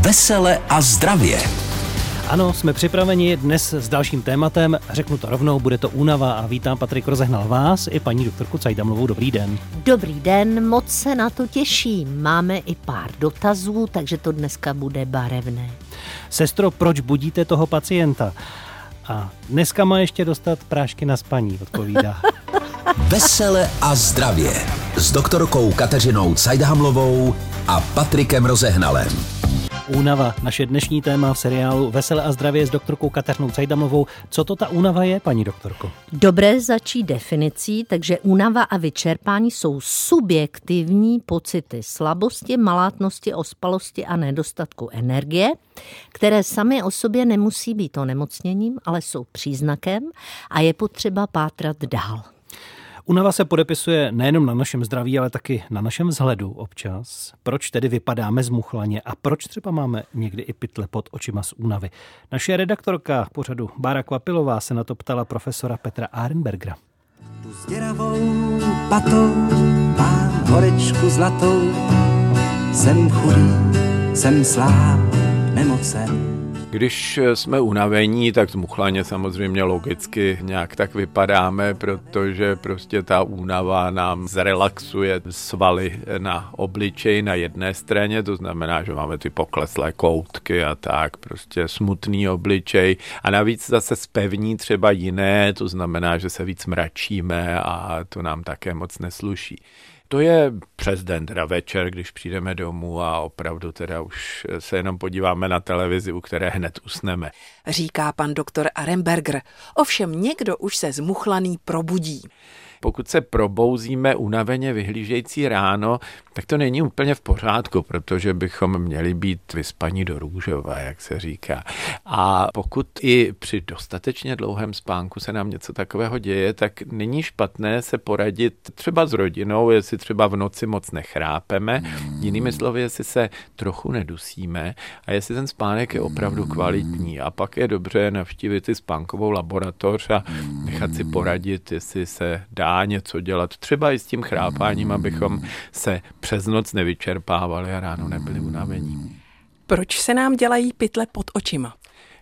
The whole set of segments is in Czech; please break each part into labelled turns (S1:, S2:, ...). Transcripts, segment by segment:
S1: Vesele a zdravě.
S2: Ano, jsme připraveni dnes s dalším tématem. Řeknu to rovnou, bude to únava a vítám Patrik Rozehnal vás i paní doktorku Cajdamlovou. Dobrý den.
S3: Dobrý den, moc se na to těším. Máme i pár dotazů, takže to dneska bude barevné.
S2: Sestro, proč budíte toho pacienta? A dneska má ještě dostat prášky na spaní, odpovídá.
S1: Vesele a zdravě s doktorkou Kateřinou Cajdhamlovou a Patrikem Rozehnalem.
S2: Únava, naše dnešní téma v seriálu Vesele a zdravě s doktorkou Kateřinou Cajdamovou. Co to ta únava je, paní doktorko?
S3: Dobré začít definicí, takže únava a vyčerpání jsou subjektivní pocity slabosti, malátnosti, ospalosti a nedostatku energie, které sami o sobě nemusí být onemocněním, ale jsou příznakem a je potřeba pátrat dál.
S2: Unava se podepisuje nejenom na našem zdraví, ale taky na našem vzhledu občas. Proč tedy vypadáme zmuchlaně a proč třeba máme někdy i pytle pod očima z únavy? Naše redaktorka pořadu Bára Kvapilová se na to ptala profesora Petra Arenbergera. Tu sděravou patou mám horečku zlatou,
S4: jsem chudý, jsem sláb, nemocen když jsme unavení, tak zmuchlaně samozřejmě logicky nějak tak vypadáme, protože prostě ta únava nám zrelaxuje svaly na obličeji na jedné straně, to znamená, že máme ty pokleslé koutky a tak, prostě smutný obličej a navíc zase spevní třeba jiné, to znamená, že se víc mračíme a to nám také moc nesluší. To je přes den, teda večer, když přijdeme domů a opravdu teda už se jenom podíváme na televizi, u které hned usneme.
S5: Říká pan doktor Aremberger. Ovšem někdo už se zmuchlaný probudí.
S4: Pokud se probouzíme unaveně vyhlížející ráno, tak to není úplně v pořádku, protože bychom měli být vyspaní do růžova, jak se říká. A pokud i při dostatečně dlouhém spánku se nám něco takového děje, tak není špatné se poradit třeba s rodinou, jestli třeba v noci moc nechrápeme, jinými slovy, jestli se trochu nedusíme a jestli ten spánek je opravdu kvalitní. A pak je dobře navštívit i spánkovou laboratoř a nechat si poradit, jestli se dá něco dělat, třeba i s tím chrápáním, abychom se přes noc nevyčerpávali a ráno nebyli unavení.
S5: Proč se nám dělají pytle pod očima?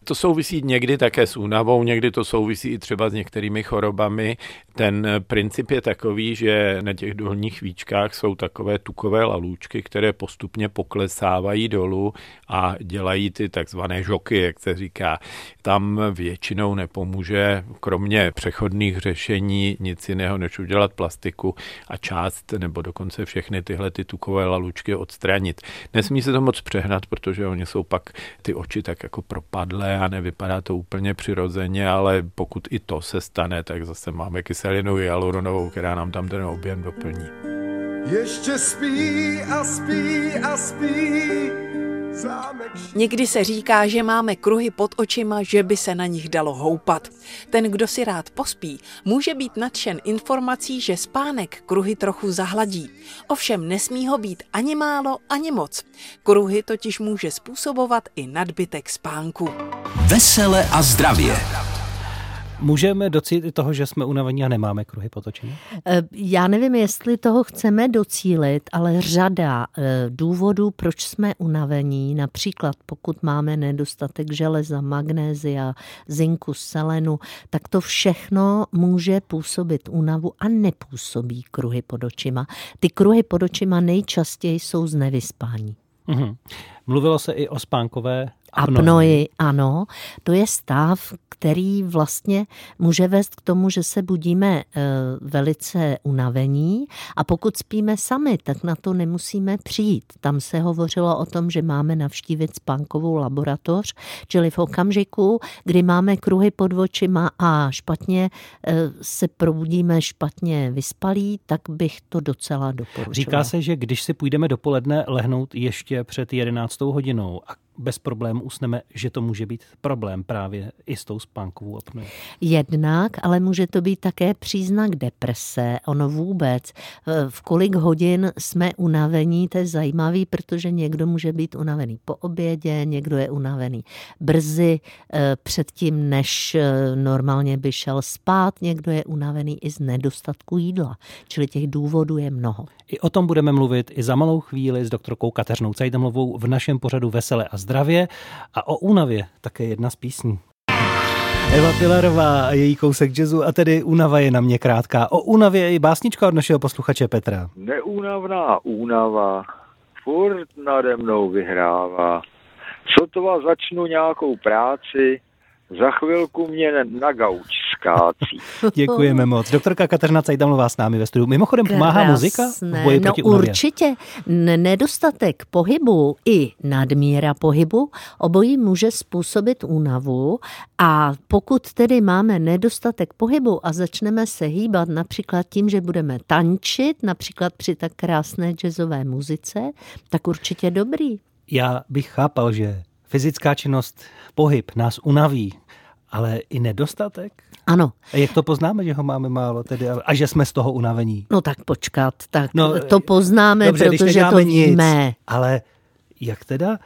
S4: To souvisí někdy také s únavou, někdy to souvisí i třeba s některými chorobami. Ten princip je takový, že na těch dolních víčkách jsou takové tukové lalůčky, které postupně poklesávají dolů a dělají ty takzvané žoky, jak se říká. Tam většinou nepomůže, kromě přechodných řešení, nic jiného, než udělat plastiku a část nebo dokonce všechny tyhle ty tukové lalůčky odstranit. Nesmí se to moc přehnat, protože oni jsou pak ty oči tak jako propadlé a nevypadá to úplně přirozeně, ale pokud i to se stane, tak zase máme kyselinu hyaluronovou, která nám tam ten objem doplní. Ještě spí
S5: a spí a spí Někdy se říká, že máme kruhy pod očima, že by se na nich dalo houpat. Ten, kdo si rád pospí, může být nadšen informací, že spánek kruhy trochu zahladí. Ovšem nesmí ho být ani málo, ani moc. Kruhy totiž může způsobovat i nadbytek spánku.
S1: Vesele a zdravě.
S2: Můžeme docílit toho, že jsme unavení a nemáme kruhy pod očima?
S3: Eh, já nevím, jestli toho chceme docílit, ale řada eh, důvodů, proč jsme unavení, například pokud máme nedostatek železa, magnézia, zinku, selenu, tak to všechno může působit únavu a nepůsobí kruhy pod očima. Ty kruhy pod očima nejčastěji jsou z nevyspání.
S2: Mm-hmm. Mluvilo se i o spánkové
S3: apnoji. Ano, to je stav, který vlastně může vést k tomu, že se budíme eh, velice unavení a pokud spíme sami, tak na to nemusíme přijít. Tam se hovořilo o tom, že máme navštívit spánkovou laboratoř, čili v okamžiku, kdy máme kruhy pod očima a špatně eh, se probudíme špatně vyspalí, tak bych to docela doporučila.
S2: Říká se, že když si půjdeme dopoledne lehnout ještě před 11 hodinou a bez problémů usneme, že to může být problém právě i s tou spánkovou apnoe.
S3: Jednak, ale může to být také příznak deprese. Ono vůbec, v kolik hodin jsme unavení, to je zajímavý, protože někdo může být unavený po obědě, někdo je unavený brzy eh, předtím, než eh, normálně by šel spát, někdo je unavený i z nedostatku jídla. Čili těch důvodů je mnoho.
S2: I o tom budeme mluvit i za malou chvíli s doktorkou Kateřinou Cajdamlovou v našem pořadu Vesele a zdravě a o únavě také jedna z písní. Eva Pilarová a její kousek jazzu a tedy únava je na mě krátká. O únavě je i básnička od našeho posluchače Petra.
S6: Neúnavná únava furt nade mnou vyhrává. Sotva začnu nějakou práci, za chvilku mě na gauč skácí.
S2: Děkujeme moc. Doktorka Kateřina Cajdamlová s námi ve studiu. Mimochodem pomáhá
S3: Krásné.
S2: muzika v boji
S3: no
S2: proti únavě?
S3: určitě. Nedostatek pohybu i nadmíra pohybu obojí může způsobit únavu a pokud tedy máme nedostatek pohybu a začneme se hýbat například tím, že budeme tančit, například při tak krásné jazzové muzice, tak určitě dobrý.
S2: Já bych chápal, že fyzická činnost, pohyb nás unaví, ale i nedostatek?
S3: Ano,
S2: A jak to poznáme, že ho máme málo tedy a že jsme z toho unavení?
S3: no tak počkat, tak
S2: No,
S3: to poznáme,
S2: Dobře,
S3: protože to
S2: neděláme nic,
S3: víme.
S2: ale jak teda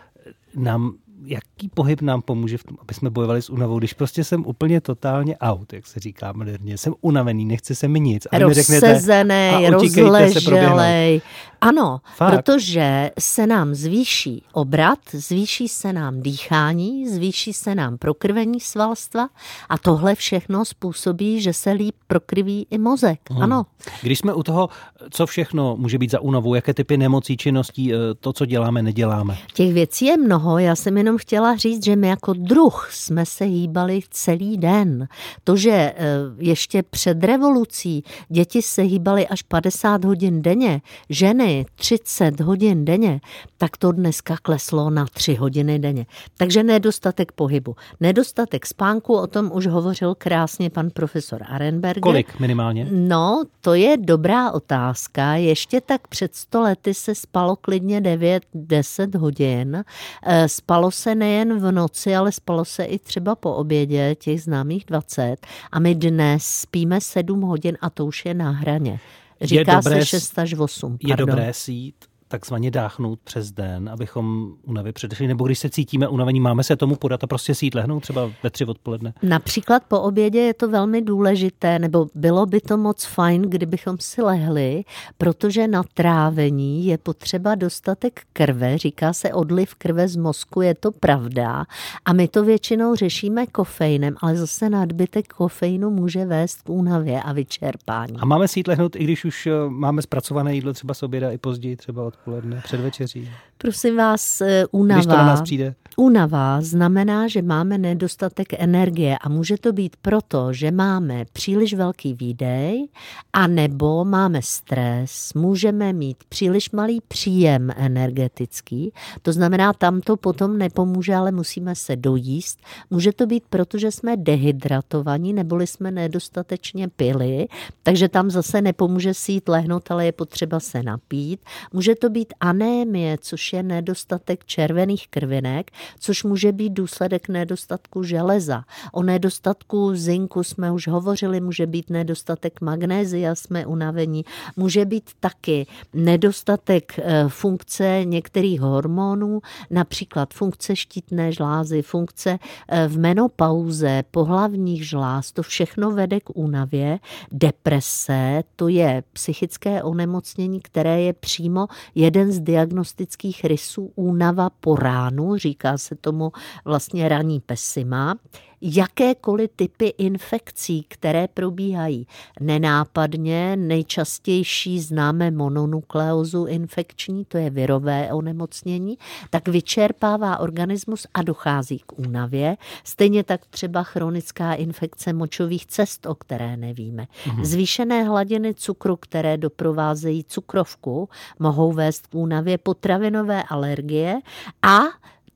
S2: nám, jaký pohyb nám pomůže v tom, aby jsme bojovali s únavou, když prostě jsem úplně totálně out, jak se říká moderně. Jsem unavený, nechce se mi nic. A vy mi řeknete, a
S3: rozleželej. Ano,
S2: Fakt.
S3: protože se nám zvýší obrat, zvýší se nám dýchání, zvýší se nám prokrvení svalstva a tohle všechno způsobí, že se líp prokriví i mozek.
S2: Hmm.
S3: Ano,
S2: Když jsme u toho, co všechno může být za únavu, jaké typy nemocí, činností, eh, to, co děláme, neděláme.
S3: těch věcí je mnoho. Já jsem jenom chtěla říct, že my jako druh jsme se hýbali celý den. To, že eh, ještě před revolucí děti se hýbaly až 50 hodin denně, ženy 30 hodin denně, tak to dneska kleslo na 3 hodiny denně. Takže nedostatek pohybu. Nedostatek spánku, o tom už hovořil krásně pan profesor Arenberger.
S2: Kolik minimálně?
S3: No, to je dobrá otázka. Ještě tak před 100 lety se spalo klidně 9-10 hodin. Eh, Spalo se nejen v noci, ale spalo se i třeba po obědě, těch známých 20. A my dnes spíme 7 hodin a to už je na hraně. Říká
S2: dobré
S3: se
S2: s-
S3: 6 až 8.
S2: Je dobré si jít takzvaně dáchnout přes den, abychom unavě předešli, nebo když se cítíme unavení, máme se tomu podat a prostě si jít lehnout třeba ve tři odpoledne.
S3: Například po obědě je to velmi důležité, nebo bylo by to moc fajn, kdybychom si lehli, protože na trávení je potřeba dostatek krve, říká se odliv krve z mozku, je to pravda. A my to většinou řešíme kofeinem, ale zase nadbytek kofeinu může vést k únavě a vyčerpání.
S2: A máme si jít lehnout, i když už eh, máme zpracované jídlo třeba z oběda i později, třeba odpoledne, před večeří.
S3: Prosím vás, eh,
S2: Když to na nás
S3: únava,
S2: přijde.
S3: Únava znamená, že máme nedostatek energie a může to být proto, že máme příliš velký výdej a nebo máme stres, můžeme mít příliš malý příjem energetický, to znamená, tam to potom nepomůže, ale musíme se dojíst. Může to být proto, že jsme dehydratovaní neboli jsme nedostatečně pili, takže tam zase nepomůže si jít lehnout, ale je potřeba se napít. Může to být anémie, což je nedostatek červených krvinek, což může být důsledek nedostatku železa. O nedostatku zinku jsme už hovořili, může být nedostatek magnézia, jsme unavení, může být taky nedostatek eh, funkce některých hormonů, například funkce štítné žlázy, funkce eh, v menopauze, pohlavních žláz, to všechno vede k únavě. Deprese, to je psychické onemocnění, které je přímo jeden z diagnostických rysů únava po ránu, říká se tomu vlastně raní pesima jakékoliv typy infekcí, které probíhají nenápadně, nejčastější známe mononukleózu infekční, to je virové onemocnění, tak vyčerpává organismus a dochází k únavě. Stejně tak třeba chronická infekce močových cest, o které nevíme. Zvýšené hladiny cukru, které doprovázejí cukrovku, mohou vést k únavě potravinové alergie a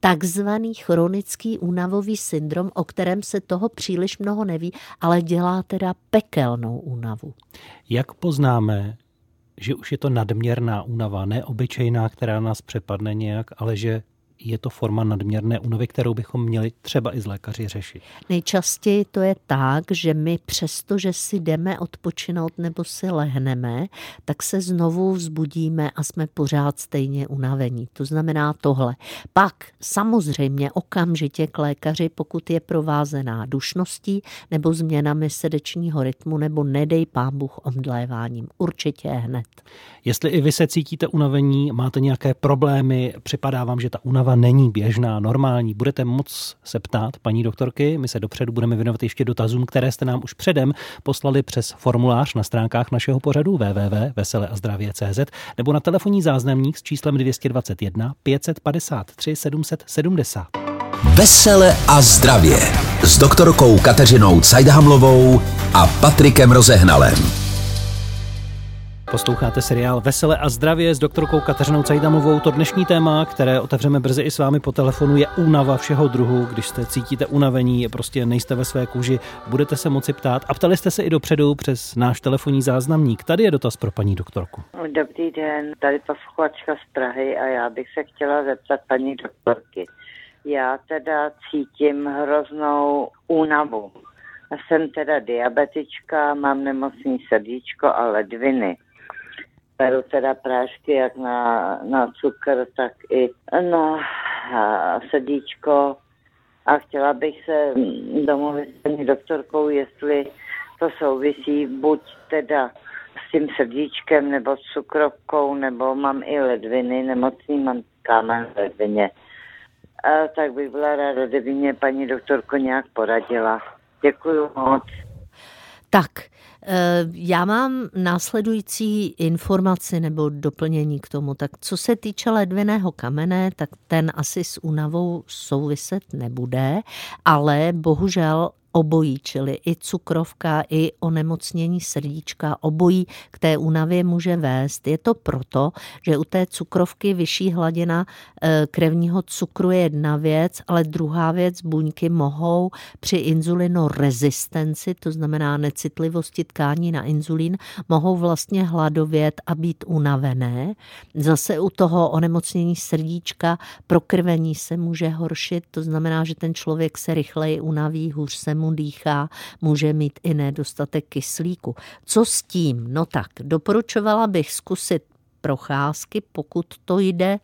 S3: takzvaný chronický únavový syndrom, o kterém se toho příliš mnoho neví, ale dělá teda pekelnou únavu.
S2: Jak poznáme, že už je to nadměrná únava, ne obyčejná, která nás přepadne nějak, ale že je to forma nadměrné únavy, kterou bychom měli třeba i z lékaři řešit.
S3: Nejčastěji to je tak, že my přesto, že si jdeme odpočinout nebo si lehneme, tak se znovu vzbudíme a jsme pořád stejně unavení. To znamená tohle. Pak samozřejmě okamžitě k lékaři, pokud je provázená dušností nebo změnami srdečního rytmu nebo nedej pán Bůh omdléváním. Určitě hned.
S2: Jestli i vy se cítíte unavení, máte nějaké problémy, připadá vám, že ta únava únava není běžná, normální. Budete moc se ptát paní doktorky, my se dopředu budeme věnovat ještě dotazům, které jste nám už předem poslali přes formulář na stránkách našeho pořadu www.veseleazdravě.cz nebo na telefonní záznamník s číslem 221 553 770.
S1: Vesele a zdravě s doktorkou Kateřinou Cajdhamlovou a Patrikem Rozehnalem.
S2: Posloucháte seriál Vesele a zdravě s doktorkou Kateřinou Cajdamovou. To dnešní téma, které otevřeme brzy i s vámi po telefonu, je únava všeho druhu. Když se cítíte unavení, prostě nejste ve své kůži, budete se moci ptát. A ptali jste se i dopředu přes náš telefonní záznamník. Tady je dotaz pro paní doktorku.
S7: Dobrý den, tady posluchačka z Prahy a já bych se chtěla zeptat paní doktorky. Já teda cítím hroznou únavu. Jsem teda diabetička, mám nemocný srdíčko a ledviny beru teda prášky jak na, na cukr, tak i na srdíčko a chtěla bych se domluvit s paní doktorkou, jestli to souvisí buď teda s tím srdíčkem nebo s cukrovkou, nebo mám i ledviny, nemocný mám kámen v ledvině. A tak bych byla ráda, kdyby mě paní doktorko nějak poradila. Děkuji moc.
S3: Tak, Eh, já mám následující informaci nebo doplnění k tomu. Tak co se týče ledviného kamene, tak ten asi s únavou souviset nebude, ale bohužel obojí, čili i cukrovka, i onemocnění srdíčka, obojí k té únavě může vést. Je to proto, že u té cukrovky vyšší hladina eh, krevního cukru je jedna věc, ale druhá věc, buňky mohou při inzulinorezistenci, to znamená necitlivosti tkání na inzulín, mohou vlastně hladovět a být unavené. Zase u toho onemocnění srdíčka prokrvení se může horšit, to znamená, že ten člověk se rychleji unaví, hůř se mu mu dýchá, může mít i nedostatek kyslíku. Co s tím? No tak, doporučovala bych zkusit procházky, pokud to jde.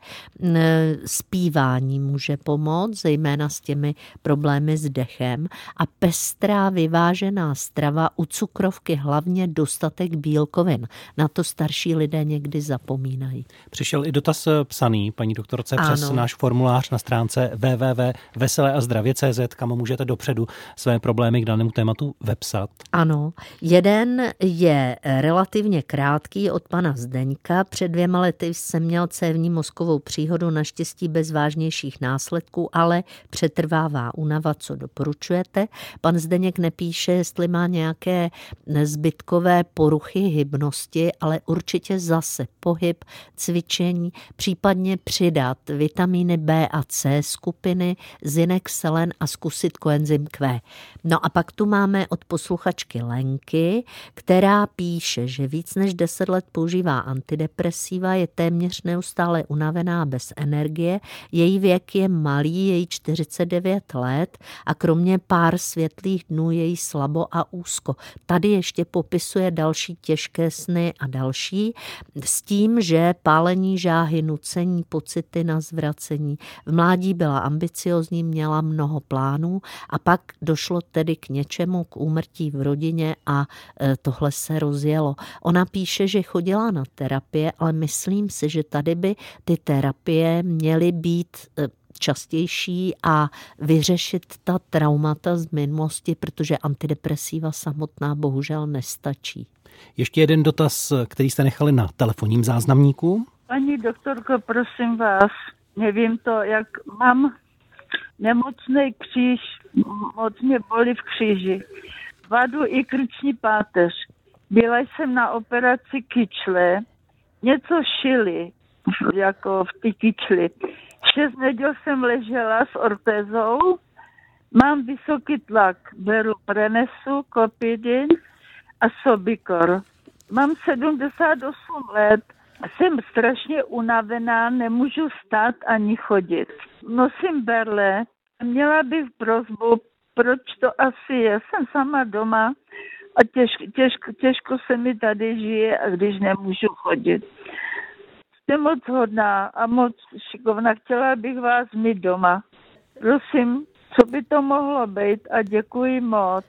S3: Spívání může pomoct, zejména s těmi problémy s dechem. A pestrá vyvážená strava u cukrovky hlavně dostatek bílkovin. Na to starší lidé někdy zapomínají.
S2: Přišel i dotaz psaný, paní doktorce, ano. přes náš formulář na stránce www.veseleazdravě.cz, kam můžete dopředu své problémy k danému tématu vepsat.
S3: Ano, jeden je relativně krátký od pana Zdeňka. Před dvěma lety jsem měl cévní mozkovou příhodu, naštěstí bez vážnějších následků, ale přetrvává únava, co doporučujete. Pan Zdeněk nepíše, jestli má nějaké zbytkové poruchy hybnosti, ale určitě zase pohyb, cvičení, případně přidat vitamíny B a C skupiny, zinek, selen a zkusit koenzym Q. No a pak tu máme od posluchačky Lenky, která píše, že víc než 10 let používá antidepresiva, depresiva, je téměř neustále unavená bez energie, její věk je malý, její 49 let a kromě pár světlých dnů její slabo a úzko. Tady ještě popisuje další těžké sny a další s tím, že pálení žáhy, nucení, pocity na zvracení. V mládí byla ambiciozní, měla mnoho plánů a pak došlo tedy k něčemu, k úmrtí v rodině a e, tohle se rozjelo. Ona píše, že chodila na terapie, ale ale myslím si, že tady by ty terapie měly být eh, častější a vyřešit ta traumata z minulosti, protože antidepresiva samotná bohužel nestačí.
S2: Ještě jeden dotaz, který jste nechali na telefonním záznamníku.
S8: Paní doktorko, prosím vás, nevím to, jak mám nemocný kříž, moc mě bolí v kříži, vadu i krční páteř. Byla jsem na operaci kyčle, něco šili, jako v ty kyčli. Šest neděl jsem ležela s ortézou, mám vysoký tlak, beru prenesu, kopidin a sobikor. Mám 78 let, jsem strašně unavená, nemůžu stát ani chodit. Nosím berle, měla bych prozbu, proč to asi je. Jsem sama doma, a těžko, těžko, těžko se mi tady žije, a když nemůžu chodit. Jste moc hodná a moc šikovná. Chtěla bych vás mít doma. Prosím, co by to mohlo být a děkuji moc.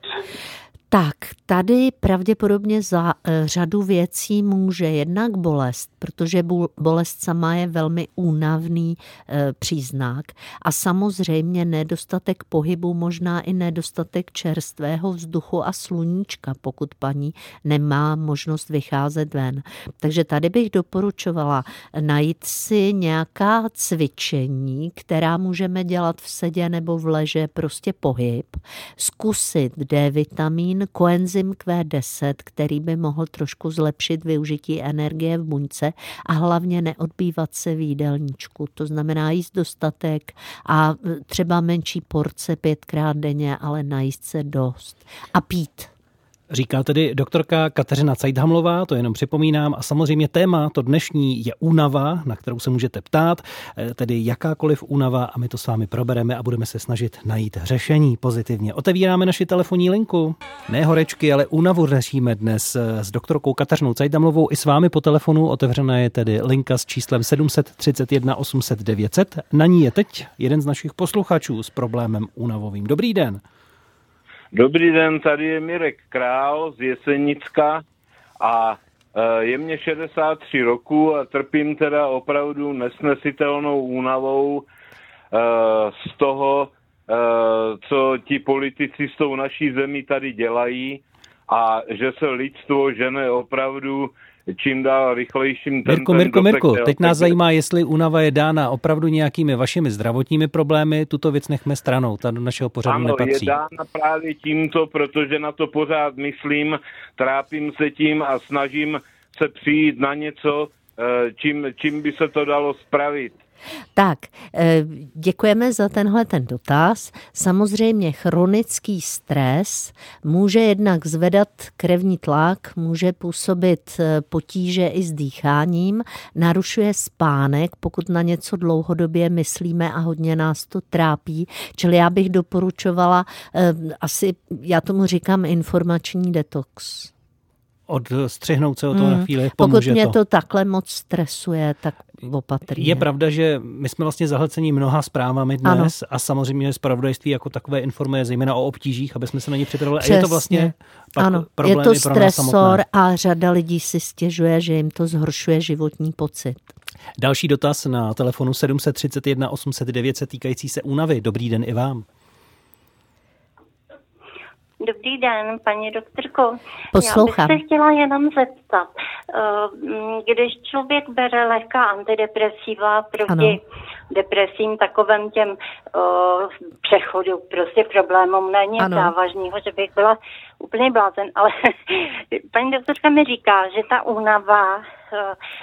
S3: Tak, Tady pravděpodobně za eh, řadu věcí může jednak bolest, protože bolest sama je velmi únavný eh, příznak a samozřejmě nedostatek pohybu, možná i nedostatek čerstvého vzduchu a sluníčka, pokud paní nemá možnost vycházet ven. Takže tady bych doporučovala najít si nějaká cvičení, která můžeme dělat v sedě nebo v leže, prostě pohyb, zkusit D koenzym Q10, který by mohl trošku zlepšit využití energie v buňce a hlavně neodbývat se v jídelníčku. To znamená jíst dostatek a třeba menší porce pětkrát denně, ale najíst se dost a pít.
S2: Říká tedy doktorka Kateřina Cajdhamlová, to jenom připomínám. A samozřejmě téma to dnešní je únava, na kterou se můžete ptát, eh, tedy jakákoliv únava a my to s vámi probereme a budeme se snažit najít řešení pozitivně. Otevíráme naši telefonní linku. Ne horečky, ale únavu řešíme dnes eh, s doktorkou Kateřinou Cajdhamlovou i s vámi po telefonu. Otevřená je tedy linka s číslem 731 800 900. Na ní je teď jeden z našich posluchačů s problémem únavovým. Dobrý den.
S9: Dobrý den, tady je Mirek Král z Jesenicka a e, je mě 63 roku a trpím teda opravdu nesnesitelnou únavou e, z toho, e, co ti politici s tou naší zemí tady dělají a že se lidstvo žene opravdu čím dál rychlejším
S2: tempem. Mirko, Mirko, Mirko, teď nás zajímá, jestli únava je dána opravdu nějakými vašimi zdravotními problémy, tuto věc nechme stranou, ta do našeho pořadu
S9: ano,
S2: nepatří.
S9: je dána právě tímto, protože na to pořád myslím, trápím se tím a snažím se přijít na něco, eh, čím, čím by se to dalo spravit.
S3: Tak, eh, děkujeme za tenhle ten dotaz. Samozřejmě chronický stres může jednak zvedat krevní tlak, může působit eh, potíže i s dýcháním, narušuje spánek, pokud na něco dlouhodobě myslíme a hodně nás to trápí. Čili já bych doporučovala eh, asi, já tomu říkám informační detox
S2: odstřihnout se o to hmm. na chvíli.
S3: Pokud mě
S2: to.
S3: to takhle moc stresuje, tak opatrně.
S2: Je pravda, že my jsme vlastně zahlcení mnoha zprávami dnes ano. a samozřejmě zpravodajství jako takové informuje zejména o obtížích, aby jsme se na ně připravili. A je to vlastně pak
S3: ano, je to stresor a řada lidí si stěžuje, že jim to zhoršuje životní pocit.
S2: Další dotaz na telefonu 731 809 týkající se únavy. Dobrý den i vám.
S10: Dobrý den, paní doktorko.
S3: Poslouchám.
S10: Já bych se chtěla jenom zeptat, eh, když člověk bere lehká antidepresiva proti ano. depresím, takovém těm uh, přechodu, prostě problémům není ano. závažného, že bych byla úplně blázen, ale paní doktorka mi říká, že ta únava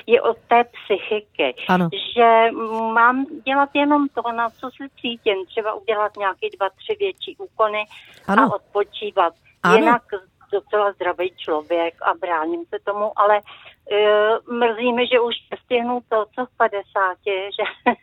S10: je od té psychiky.
S3: Ano.
S10: Že mám dělat jenom to, na co se cítím, třeba udělat nějaké dva, tři větší úkony ano. a odpočívat. Ano. Jinak docela zdravý člověk a bráním se tomu, ale uh, mrzí mi, že už stihnu to, co v 50, že,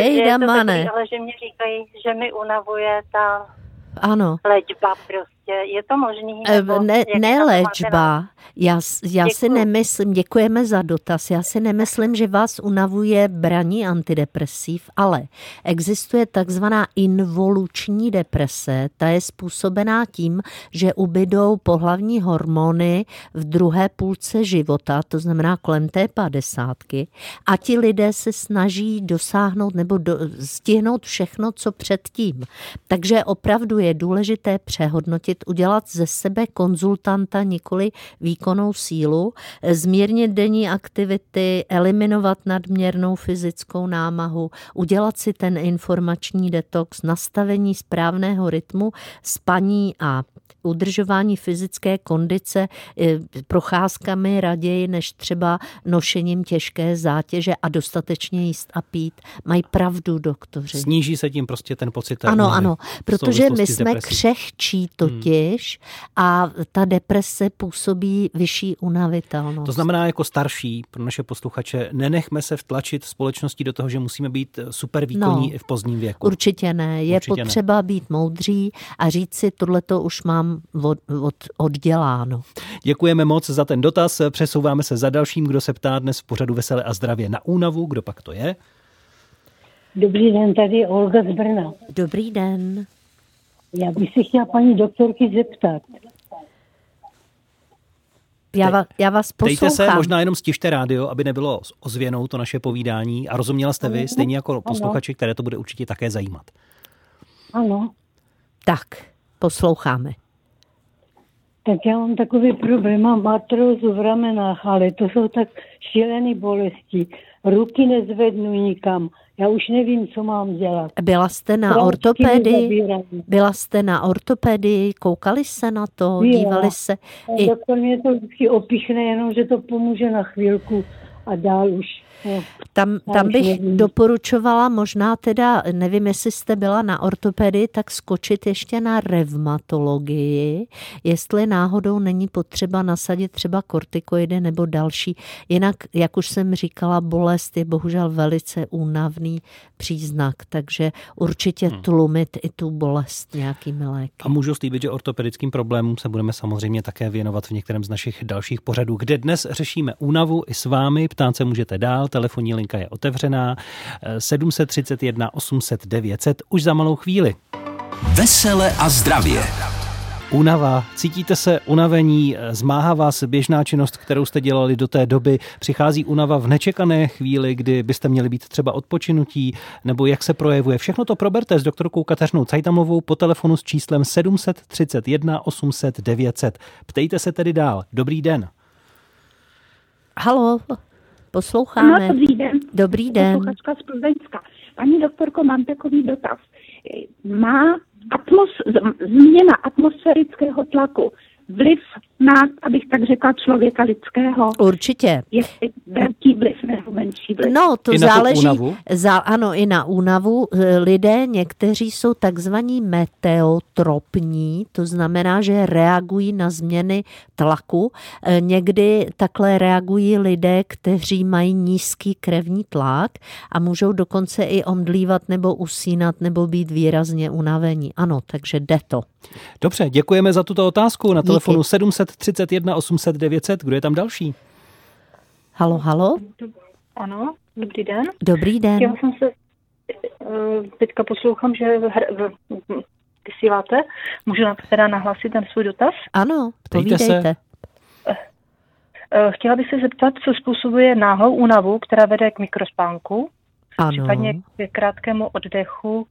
S3: Jej, je to takový,
S10: ale že mě říkají, že mi unavuje ta
S3: ano.
S10: léčba prostě. Je to možný?
S3: ne, ne léčba. Já, já si nemyslím, děkujeme za dotaz, já si nemyslím, že vás unavuje braní antidepresiv, ale existuje takzvaná involuční deprese, ta je způsobená tím, že ubydou pohlavní hormony v druhé půlce života, to znamená kolem té padesátky a ti lidé se snaží dosáhnout nebo do, stihnout všechno, co předtím. Takže opravdu je důležité přehodnotit, udělat ze sebe konzultanta, nikoli výkonnou sílu, zmírnit denní aktivity, eliminovat nadměrnou fyzickou námahu, udělat si ten informační detox, nastavení správného rytmu, spaní a udržování fyzické kondice eh, procházkami raději než třeba nošením těžké zátěže a dostatečně jíst a pít. Mají pravdu doktoři.
S2: Sníží se tím prostě ten pocit.
S3: Ano, ano, protože my jsme křehčí hmm. totiž hmm. a ta deprese působí vyšší unavitelnost.
S2: To znamená jako starší pro naše posluchače, nenechme se vtlačit společností do toho, že musíme být super výkonní no, i v pozdním věku.
S3: Určitě ne. Je určitě potřeba ne. být moudří a říct si, tohleto už mám od, od, odděláno.
S2: Děkujeme moc za ten dotaz. Přesouváme se za dalším, kdo se ptá dnes v pořadu Veselé a zdravě na únavu. Kdo pak to je?
S11: Dobrý den, tady je Olga z Brna.
S3: Dobrý den.
S11: Já bych si chtěla paní doktorky zeptat.
S3: Já, va, já vás poslouchám.
S2: Dejte se, možná jenom stište rádio, aby nebylo ozvěnou to naše povídání a rozuměla jste vy, stejně jako posluchači, které to bude určitě také zajímat.
S11: Ano.
S3: Tak, posloucháme.
S11: Tak já mám takový problém, mám artrózu v ramenách, ale to jsou tak šílené bolesti. Ruky nezvednu nikam. Já už nevím, co mám dělat.
S3: Byla jste na
S11: Prášky
S3: ortopedii? Byla jste na ortopedii? Koukali se na to?
S11: Jo.
S3: Dívali se?
S11: A
S3: I,
S11: Doktor mě to vždycky opichne, jenom že to pomůže na chvílku a dál už.
S3: Tam, tam bych doporučovala možná teda, nevím, jestli jste byla na ortopedii, tak skočit ještě na revmatologii, jestli náhodou není potřeba nasadit třeba kortikoidy nebo další. Jinak, jak už jsem říkala, bolest je bohužel velice únavný příznak, takže určitě tlumit i tu bolest nějakými léky.
S2: A můžu slíbit, že ortopedickým problémům se budeme samozřejmě také věnovat v některém z našich dalších pořadů, kde dnes řešíme únavu i s vámi. Ptát se můžete dál, telefonní linka je otevřená. eh, 731 800 900 už za malou chvíli.
S1: Vesele a zdravě.
S2: Únava, cítíte se unavení, zmáhá vás běžná činnost, kterou jste dělali do té doby, přichází únava v nečekané chvíli, kdy byste měli být třeba odpočinutí, nebo jak se projevuje. Všechno to proberte s doktorkou Kateřinou Cajtamovou po telefonu s číslem 731 800 900. Ptejte se tedy dál. Dobrý den.
S3: Halo, posloucháme.
S12: Ano, dobrý den.
S3: Dobrý den.
S12: Posluchačka z Plzeňska. Paní doktorko, mám takový dotaz. Má atmos, změna atmosférického tlaku vliv na, abych tak řekla, člověka lidského?
S3: Určitě.
S12: Jestli velký vliv nebo menší vliv?
S3: No, to
S2: I na
S3: záleží.
S2: únavu?
S3: Za, ano, i na únavu. E, Lidé, někteří jsou takzvaní meteotropní, to znamená, že reagují na změny tlaku. E, Někdy takhle reagují lidé, kteří mají nízký krevní tlak a můžou dokonce i omdlívat nebo usínat nebo být výrazně unavení. Ano, takže jde to.
S2: Dobře, děkujeme za tuto otázku na
S3: Díky.
S2: telefonu 731 800 900. Kdo je tam další?
S3: Halo, halo,
S13: Ano, dobrý den.
S3: dobrý den.
S13: Já jsem se eh, teďka poslouchám, že vysíláte. Můžu na- teda nahlásit ten svůj dotaz?
S3: Ano,
S2: Ptejte se.
S3: povídejte.
S13: Eh, Chtěla bych se zeptat, co způsobuje náhlou únavu, která vede k mikrospánku,
S3: Ano.
S13: případně k krátkému oddechu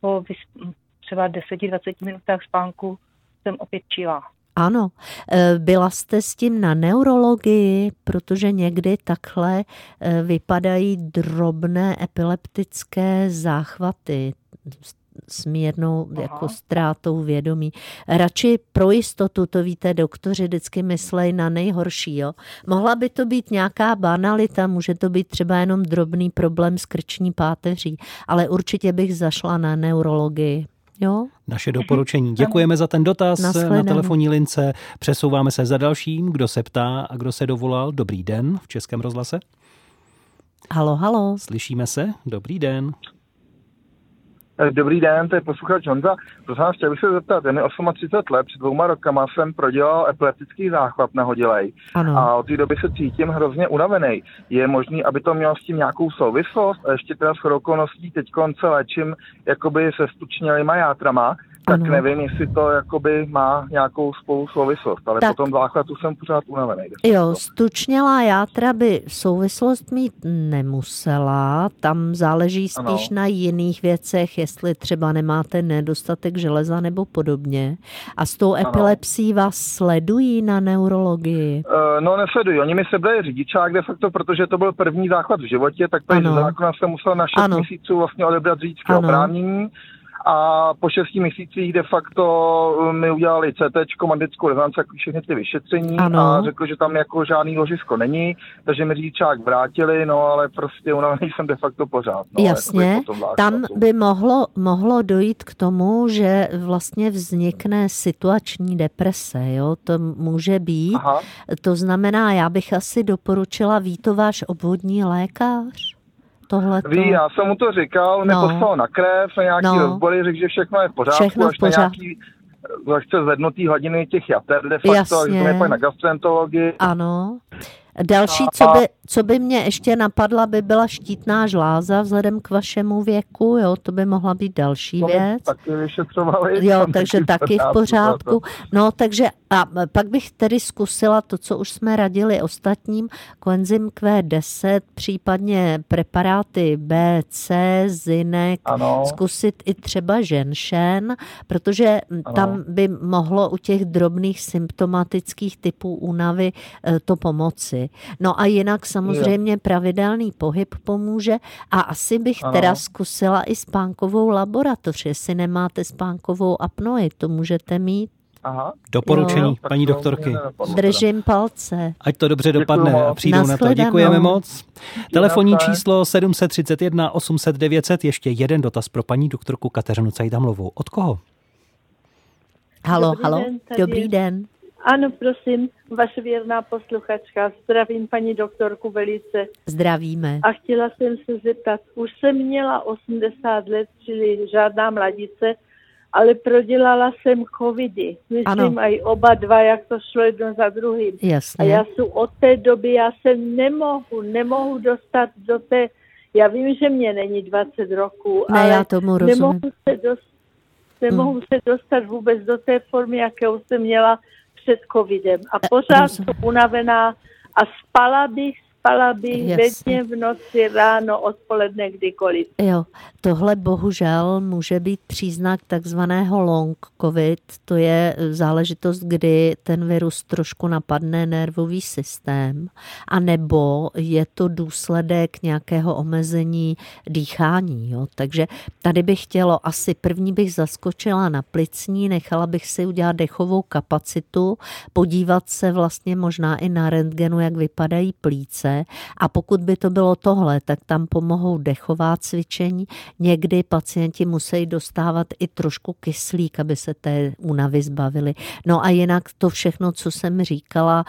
S13: po vys- třeba 10-20 minutách spánku jsem opět čílá.
S3: Ano, e, byla jste s tím na neurologii, protože někdy takhle e, vypadají drobné epileptické záchvaty s- s mírnou jako ztrátou vědomí. Radši pro jistotu, to víte, doktoři vždycky myslej na nejhorší. Jo? Mohla by to být nějaká banalita, může to být třeba jenom drobný problém s krční páteří, ale určitě bych zašla na neurologii. Jo?
S2: Naše doporučení. Děkujeme za ten dotaz na telefonní lince. Přesouváme se za dalším, kdo se ptá a kdo se dovolal. Dobrý den v Českém rozhlase.
S3: Halo, halo.
S2: Slyšíme se? Dobrý den.
S14: Eh, Dobrý den, to je posluchač Honza. Prosím vás, chtěl bych se zeptat, je mi 38 let, před dvouma rokama jsem prodělal epileptický záchvat nahodilej
S3: Ano.
S14: a od té doby se cítím hrozně unavený. Je možný, aby to mělo s tím nějakou souvislost? A ještě teda s okolností teď se léčím jakoby se stučnělýma játrama, tak
S3: Ano.
S14: nevím, jestli to jakoby má nějakou spolu souvislost, ale
S3: Tak.
S14: po tom záchvatu jsem pořád unavený.
S3: Jo, stučnělá játra by souvislost mít nemusela, tam záleží spíš
S14: Ano.
S3: na jiných věcech, jestli třeba nemáte nedostatek železa nebo podobně. A s tou
S14: Ano.
S3: epilepsí vás sledují na neurologii.
S14: Uh, no nesledují, oni mi sebrali řidičák de facto, protože to byl první záchvat v životě, tak tady
S3: Ano.
S14: zákona jsem musel na 6
S3: Ano.
S14: měsíců vlastně odebrat řidičské
S3: Ano.
S14: oprávnění a po 6 měsících de facto uh, mi udělali CT, magnetickou rezonanci, jako všechny ty vyšetření
S3: Ano.
S14: a řekl, že tam jako žádný ložisko není, takže mi řidičák vrátili, no ale prostě unavený jsem de facto pořád. No,
S3: Jasně,
S14: tom záchvatu.
S3: tam by mohlo, mohlo dojít k tomu, že vlastně vznikne situační deprese, jo? to může být.
S14: Aha.
S3: To znamená, já bych asi doporučila, ví to váš obvodní lékař? Tohleto.
S14: Ví, já jsem mu to říkal,
S3: No.
S14: mi poslal na krev, na nějaký
S3: No.
S14: rozbory, řekl, že všechno je v pořádku,
S3: Všechno v
S14: až na
S3: pořádku.
S14: nějaký lehce zvednutý hladiny těch jater de facto,
S3: Jasně.
S14: až to je pak na gastroenterologii.
S3: Ano. Další, co by, co by mě ještě napadla, by byla štítná žláza vzhledem k vašemu věku, jo, to by mohla být další věc.
S14: Taky vyšetřovali.
S3: Jo, takže taky v pořádku. No, takže a pak bych tedy zkusila to, co už jsme radili ostatním, koenzym Q10, případně preparáty B, C, zinek,
S14: Ano.
S3: zkusit i třeba ženšen, protože
S14: Ano.
S3: tam by mohlo u těch drobných symptomatických typů únavy eh, to pomoci. No a jinak samozřejmě pravidelný pohyb pomůže a asi bych
S14: Ano.
S3: teda zkusila i spánkovou laboratoř, jestli nemáte spánkovou apnoe, to můžete mít.
S14: Aha.
S2: Doporučení
S3: Jo.
S2: paní doktorky.
S3: Držím palce.
S2: Ať to dobře dopadne a přijdou na to. Děkujeme moc. Telefonní číslo 731 800 900. Ještě jeden dotaz pro paní doktorku Kateřinu Cajdamlovou. Od koho?
S3: Halo,
S8: Dobrý
S3: halo,
S8: den,
S3: dobrý den.
S8: Ano, prosím, vaše věrná posluchačka. Zdravím paní doktorku velice.
S3: Zdravíme.
S8: A chtěla jsem se zeptat, už jsem měla 80 let, čili žádná mladice, ale prodělala jsem covidy. Myslím, i oba dva, jak to šlo jedno za druhým. A
S3: Jasně.
S8: já jsem od té doby, já se nemohu, nemohu dostat do té, já vím, že mě není 20 roků,
S3: Ne,
S8: ale
S3: já tomu rozumím.
S8: nemohu se, dost, nemohu se dostat vůbec do té formy, jakou jsem měla před covidem. A pořád jsem unavená a spala bych, spala bych
S3: Jasně.
S8: ve v noci, ráno, odpoledne, kdykoliv.
S3: Jo, tohle bohužel může být příznak takzvaného long covid. To je záležitost, kdy ten virus trošku napadne nervový systém, a nebo je to důsledek nějakého omezení dýchání. Jo? Takže tady bych chtělo, asi první bych zaskočila na plicní, nechala bych si udělat dechovou kapacitu, podívat se vlastně možná i na rentgenu, jak vypadají plíce a pokud by to bylo tohle, tak tam pomohou dechová cvičení. Někdy pacienti musí dostávat i trošku kyslík, aby se té únavy zbavili. No a jinak to všechno, co jsem říkala,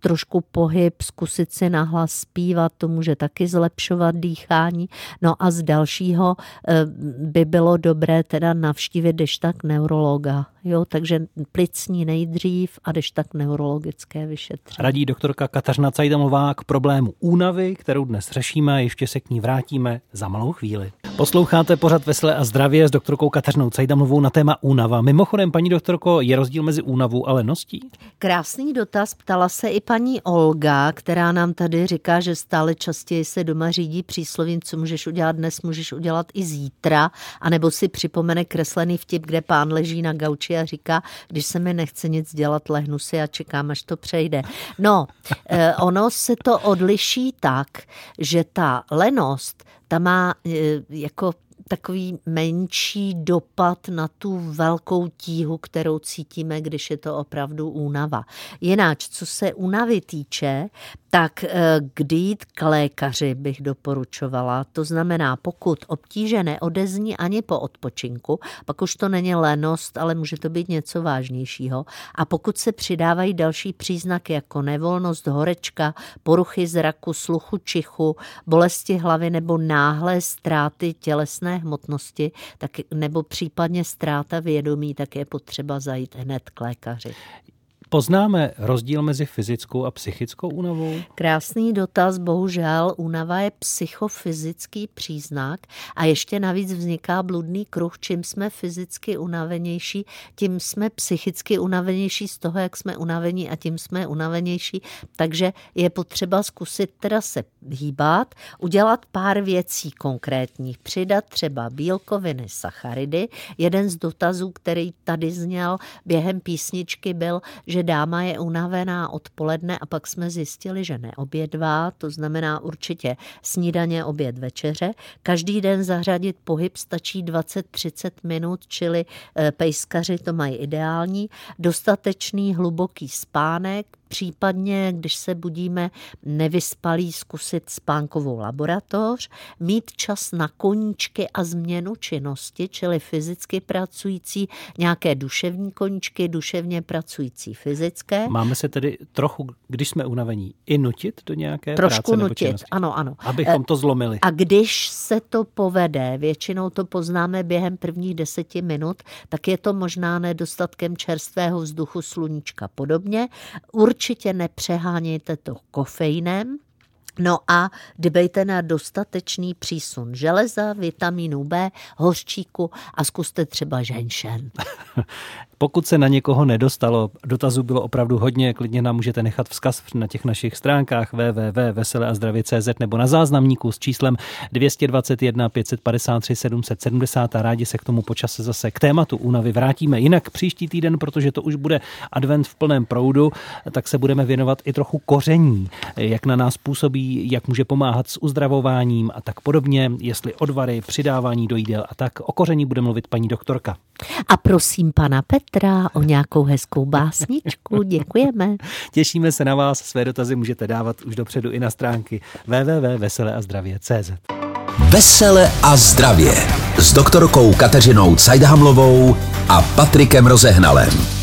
S3: trošku pohyb, zkusit si nahlas zpívat, to může taky zlepšovat dýchání. No a z dalšího eh, by bylo dobré teda navštívit když tak neurologa. Jo, takže plicní nejdřív a když tak neurologické vyšetření.
S2: Radí doktorka Kateřina Cajdamová k problému únavy, kterou dnes řešíme, ještě se k ní vrátíme za malou chvíli. Posloucháte pořad Veselé a zdravě s doktorkou Kateřinou Cajdamovou na téma únava. Mimochodem, paní doktorko, je rozdíl mezi únavou a leností?
S3: Krásný dotaz, ptala se i paní Olga, která nám tady říká, že stále častěji se doma řídí příslovím, co můžeš udělat dnes, můžeš udělat i zítra, anebo si připomene kreslený vtip, kde pán leží na gauči a říká, když se mi nechce nic dělat, lehnu si a čekám, až to přejde. No, eh, ono se to odliší tak, že ta lenost, ta má eh, jako takový menší dopad na tu velkou tíhu, kterou cítíme, když je to opravdu únava. Jinak, co se únavy týče, tak eh, kdy jít k lékaři bych doporučovala. To znamená, pokud obtíže neodezní ani po odpočinku, pak už to není lenost, ale může to být něco vážnějšího. A pokud se přidávají další příznaky jako nevolnost, horečka, poruchy zraku, sluchu, čichu, bolesti hlavy nebo náhlé ztráty tělesné hmotnosti, tak, nebo případně ztráta vědomí, tak je potřeba zajít hned k lékaři.
S2: Poznáme rozdíl mezi fyzickou a psychickou únavou?
S3: Krásný dotaz, bohužel únava je psychofyzický příznak a ještě navíc vzniká bludný kruh, čím jsme fyzicky unavenější, tím jsme psychicky unavenější z toho, jak jsme unavení a tím jsme unavenější, takže je potřeba zkusit teda se hýbat, udělat pár věcí konkrétních, přidat třeba bílkoviny, sacharidy. Jeden z dotazů, který tady zněl během písničky byl, že dáma je unavená odpoledne a pak jsme zjistili, že neobědvá, to znamená určitě snídaně, oběd, večeře. Každý den zařadit pohyb stačí 20-30 minut, čili eh, pejskaři to mají ideální. Dostatečný hluboký spánek, případně, když se budíme nevyspalí, zkusit spánkovou laboratoř, mít čas na koníčky a změnu činnosti, čili fyzicky pracující, nějaké duševní koníčky, duševně pracující fyzické.
S2: Máme se tedy trochu, když jsme unavení, i nutit do nějaké
S3: Trošku
S2: práce nebo
S3: nutit,
S2: činnosti?
S3: ano, ano.
S2: Abychom
S3: Eh,
S2: to zlomili.
S3: A když se to povede, většinou to poznáme během prvních deseti minut, tak je to možná nedostatkem čerstvého vzduchu, sluníčka podobně. Určitě nepřehánějte to kofeinem, No a dbejte na dostatečný přísun železa, vitamínu B, hořčíku a zkuste třeba ženšen.
S2: Pokud se na někoho nedostalo, dotazů bylo opravdu hodně, klidně nám můžete nechat vzkaz na těch našich stránkách www.veseleazdravě.cz nebo na záznamníku s číslem 221 553 770 a rádi se k tomu počase zase k tématu únavy vrátíme. Jinak příští týden, protože to už bude advent v plném proudu, tak se budeme věnovat i trochu koření, jak na nás působí, jak může pomáhat s uzdravováním a tak podobně, jestli odvary, přidávání do jídel a tak. O koření bude mluvit paní doktorka.
S3: A prosím pana Petra o nějakou hezkou básničku. Děkujeme.
S2: Těšíme se na vás. Své dotazy můžete dávat už dopředu i na stránky www.veseleazdravě.cz
S1: Vesele a zdravě s doktorkou Kateřinou Cajdhamlovou a Patrikem Rozehnalem.